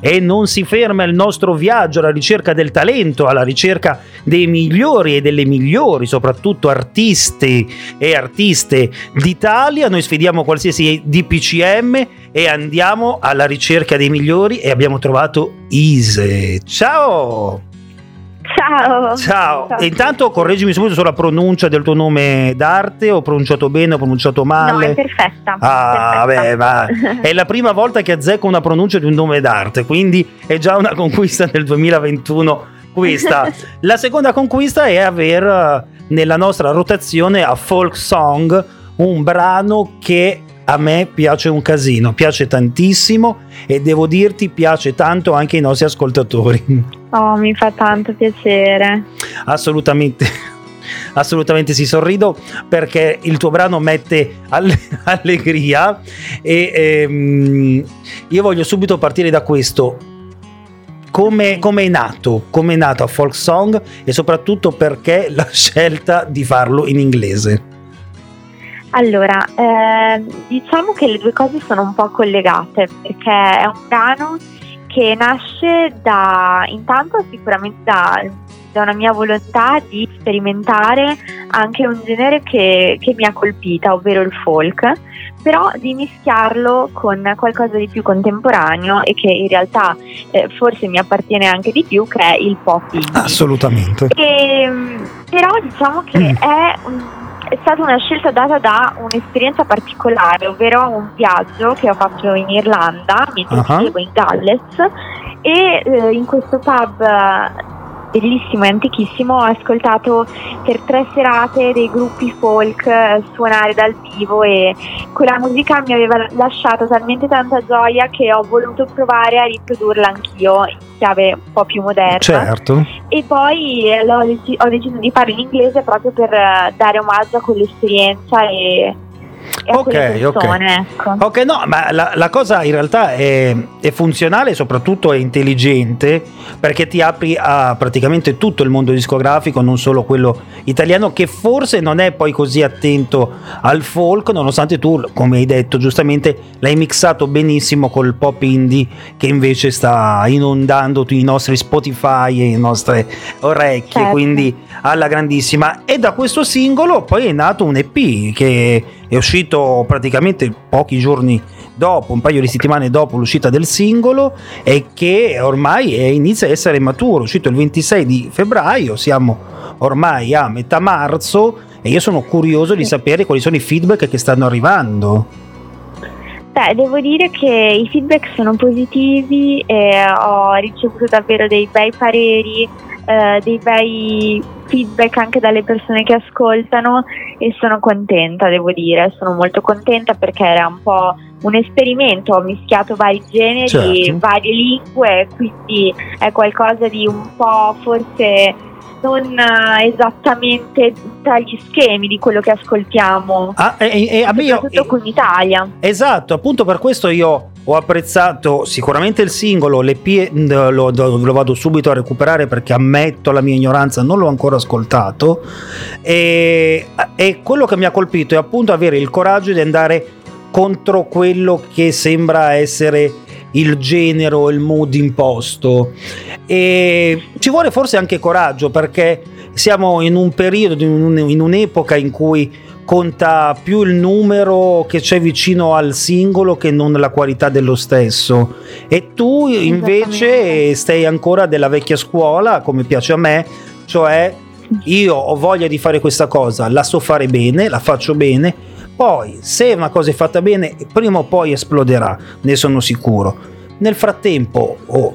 e non si ferma il nostro viaggio alla ricerca del talento, alla ricerca dei migliori e delle migliori, soprattutto artisti e artiste d'Italia. Noi sfidiamo qualsiasi DPCM e andiamo alla ricerca dei migliori e abbiamo trovato Ise. Ciao! Ciao. Ciao. E intanto correggimi subito sulla pronuncia del tuo nome d'arte, ho pronunciato bene, ho pronunciato male? No, è perfetta. Ah, perfetta. vabbè, ma è la prima volta che azzecco una pronuncia di un nome d'arte, quindi è già una conquista del 2021 questa. la seconda conquista è aver eh, nella nostra rotazione a folk song un brano che a me piace un casino, piace tantissimo e devo dirti piace tanto anche ai nostri ascoltatori. Oh, mi fa tanto piacere. Assolutamente. Assolutamente sì, sorrido perché il tuo brano mette alle- allegria e ehm, io voglio subito partire da questo. Come, come è nato? Come è nato a Folk Song e soprattutto perché la scelta di farlo in inglese? Allora, eh, diciamo che le due cose sono un po' collegate perché è un brano che nasce da, intanto sicuramente da, da una mia volontà di sperimentare anche un genere che, che mi ha colpita, ovvero il folk, però di mischiarlo con qualcosa di più contemporaneo e che in realtà eh, forse mi appartiene anche di più, che è il pop indie. Assolutamente. E, mm, però diciamo che Mm. è, un- è stata una scelta data da un'esperienza particolare, ovvero un viaggio che ho fatto in Irlanda mentre Ah. vivevo in Galles e eh, in questo pub bellissimo e antichissimo ho ascoltato per tre serate dei gruppi folk eh, suonare dal vivo e quella musica mi aveva lasciato talmente tanta gioia che ho voluto provare a riprodurla anch'io in chiave un po' più moderna Certo. e poi eh, ho deciso di farlo in inglese proprio per eh, dare omaggio a quell'esperienza e, Ok, quelle ok. persone. Ecco. Ok, no, ma la, la cosa in realtà è, è funzionale e soprattutto è intelligente perché ti apri a praticamente tutto il mondo discografico, non solo quello italiano, che forse non è poi così attento al folk, nonostante tu, come hai detto giustamente, l'hai mixato benissimo col pop indie che invece sta inondando i nostri Spotify e le nostre orecchie, Certo. quindi alla grandissima. E da questo singolo poi è nato un EP che è uscito praticamente pochi giorni dopo, un paio di settimane dopo l'uscita del singolo e che ormai è- inizia a essere maturo, è uscito il 26 di febbraio, siamo ormai a metà marzo e io sono curioso di sapere quali sono i feedback che stanno arrivando. Beh, devo dire che i feedback sono positivi e ho ricevuto davvero dei bei pareri, eh, dei bei feedback anche dalle persone che ascoltano e sono contenta, devo dire, sono molto contenta perché era un po' un esperimento, ho mischiato vari generi, Certo. varie lingue, quindi è qualcosa di un po' forse non eh, esattamente tra gli schemi di quello che ascoltiamo, Ah, e, e a me io- soprattutto qui in Italia. Esatto, appunto per questo io ho apprezzato sicuramente il singolo, l'EP lo, lo- lo vado subito a recuperare perché ammetto la mia ignoranza, non l'ho ancora ascoltato e, e quello che mi ha colpito è appunto avere il coraggio di andare contro quello che sembra essere il genere o il mood imposto e ci vuole forse anche coraggio perché siamo in un periodo, in, un- in un'epoca in cui conta più il numero che c'è vicino al singolo che non la qualità dello stesso. E tu invece stai ancora della vecchia scuola, come piace a me, cioè io ho voglia di fare questa cosa, la so fare bene, la faccio bene, poi se una cosa è fatta bene, prima o poi esploderà, ne sono sicuro. Nel frattempo, oh,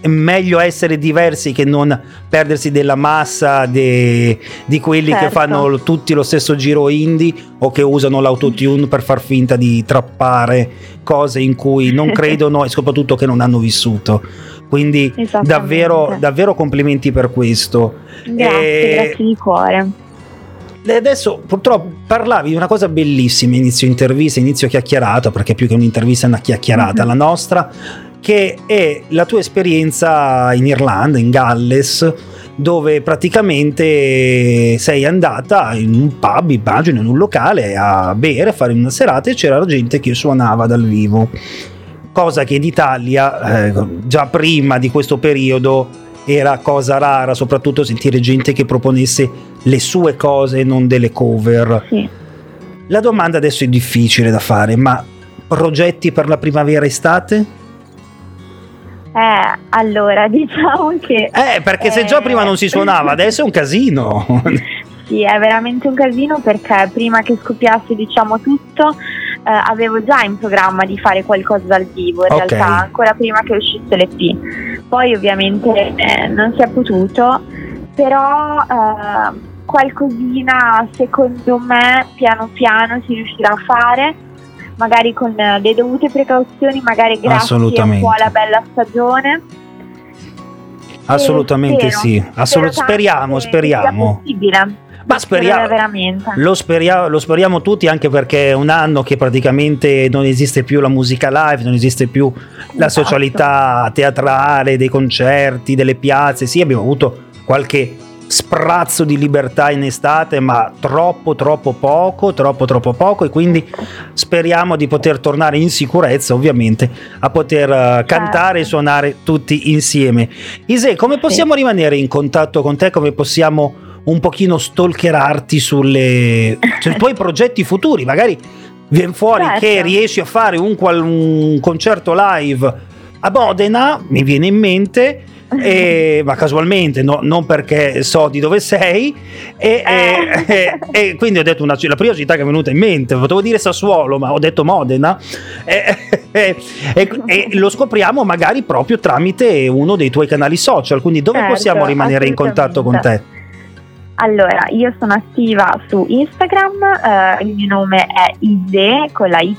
è meglio essere diversi che non perdersi della massa de- di quelli che Certo. fanno tutti lo stesso giro indie o che usano l'autotune per far finta di trappare cose in cui non credono e soprattutto che non hanno vissuto. Quindi davvero, davvero complimenti per questo. Grazie, Eh, grazie di cuore. E adesso purtroppo parlavi di una cosa bellissima inizio intervista, inizio chiacchierata, perché più che un'intervista è una chiacchierata Mhm. la nostra, che è la tua esperienza in Irlanda, in Galles, dove praticamente sei andata in un pub, immagino, in un locale a bere, a fare una serata e c'era gente che suonava dal vivo. cosa che in Italia, eh, già prima di questo periodo, era cosa rara, soprattutto sentire gente che proponesse le sue cose e non delle cover. Sì. La domanda adesso è difficile da fare, ma progetti per la primavera-estate? Eh, allora, diciamo che... Eh, perché se già prima non si suonava, adesso è un casino. Sì, è veramente un casino perché prima che scoppiasse diciamo tutto eh, avevo già in programma di fare qualcosa dal vivo, in Ok. realtà ancora prima che uscisse l'EP. Poi ovviamente eh, non si è potuto, però eh, qualcosina secondo me piano piano si riuscirà a fare, magari con eh, le dovute precauzioni, magari grazie un po' alla bella stagione. Assolutamente E sì, tanto speriamo, speriamo. sia possibile. Ma speriamo, lo, speria- lo speriamo tutti anche perché è un anno che praticamente non esiste più la musica live, non esiste più la Esatto. socialità teatrale, dei concerti, delle piazze. Sì, abbiamo avuto qualche sprazzo di libertà in estate, ma troppo, troppo poco, troppo, troppo poco. E quindi speriamo di poter tornare in sicurezza, ovviamente, a poter eh, cantare e suonare tutti insieme. Ise, come possiamo rimanere in contatto con te? Come possiamo un pochino stalkerarti sulle, sui tuoi progetti futuri? Magari viene fuori Certo. che riesci a fare un, qual- un concerto live a Modena, mi viene in mente. e- ma casualmente, no- non perché so di dove sei, e, e- e- e quindi ho detto una, la prima città che è venuta in mente. Potevo dire Sassuolo, ma ho detto Modena, e lo scopriamo magari proprio tramite uno dei tuoi canali social. Quindi, dove Certo, possiamo rimanere in contatto con te? Allora, io sono attiva su Instagram, eh, il mio nome è Ise con la Y,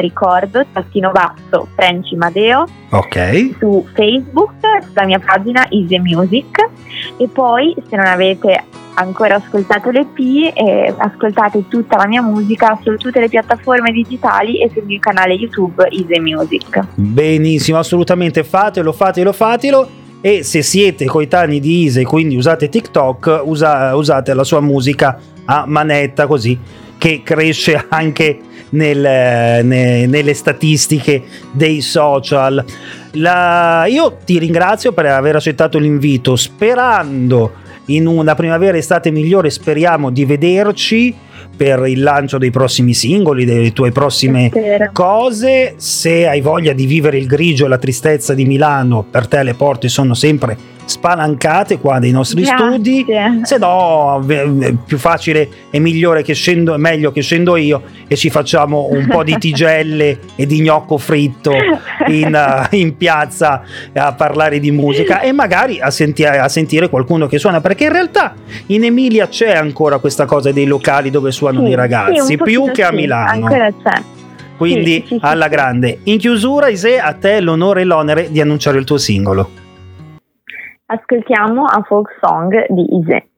ricordo, tattino basso, French Madeo, Ok. su Facebook, la mia pagina Ise Music e poi se non avete ancora ascoltato l'EP, eh, ascoltate tutta la mia musica su tutte le piattaforme digitali e sul mio canale YouTube Ise Music. Benissimo, assolutamente fatelo, fatelo, fatelo. E se siete coetanei di Ise, quindi usate TikTok, usa- usate la sua musica a manetta così che cresce anche nel- ne- nelle statistiche dei social. La- io ti ringrazio per aver accettato l'invito, sperando in una primavera estate migliore, speriamo di vederci per il lancio dei prossimi singoli, delle tue prossime cose. Se hai voglia di vivere il grigio e la tristezza di Milano, per te le porte sono sempre spalancate qua dei nostri Grazie. studi. Se no, è più facile e migliore che scendo, è meglio che scendo io e ci facciamo un po' di tigelle e di gnocco fritto in, eh, in piazza a parlare di musica e magari a, senti- a sentire qualcuno che suona perché in realtà in Emilia c'è ancora questa cosa dei locali dove suonano Sì, i ragazzi sì, più che a Milano. quindi Sì, sì, alla grande. In chiusura Ise a te l'onore e l'onere di annunciare il tuo singolo Ascoltiamo a folk song di Ise.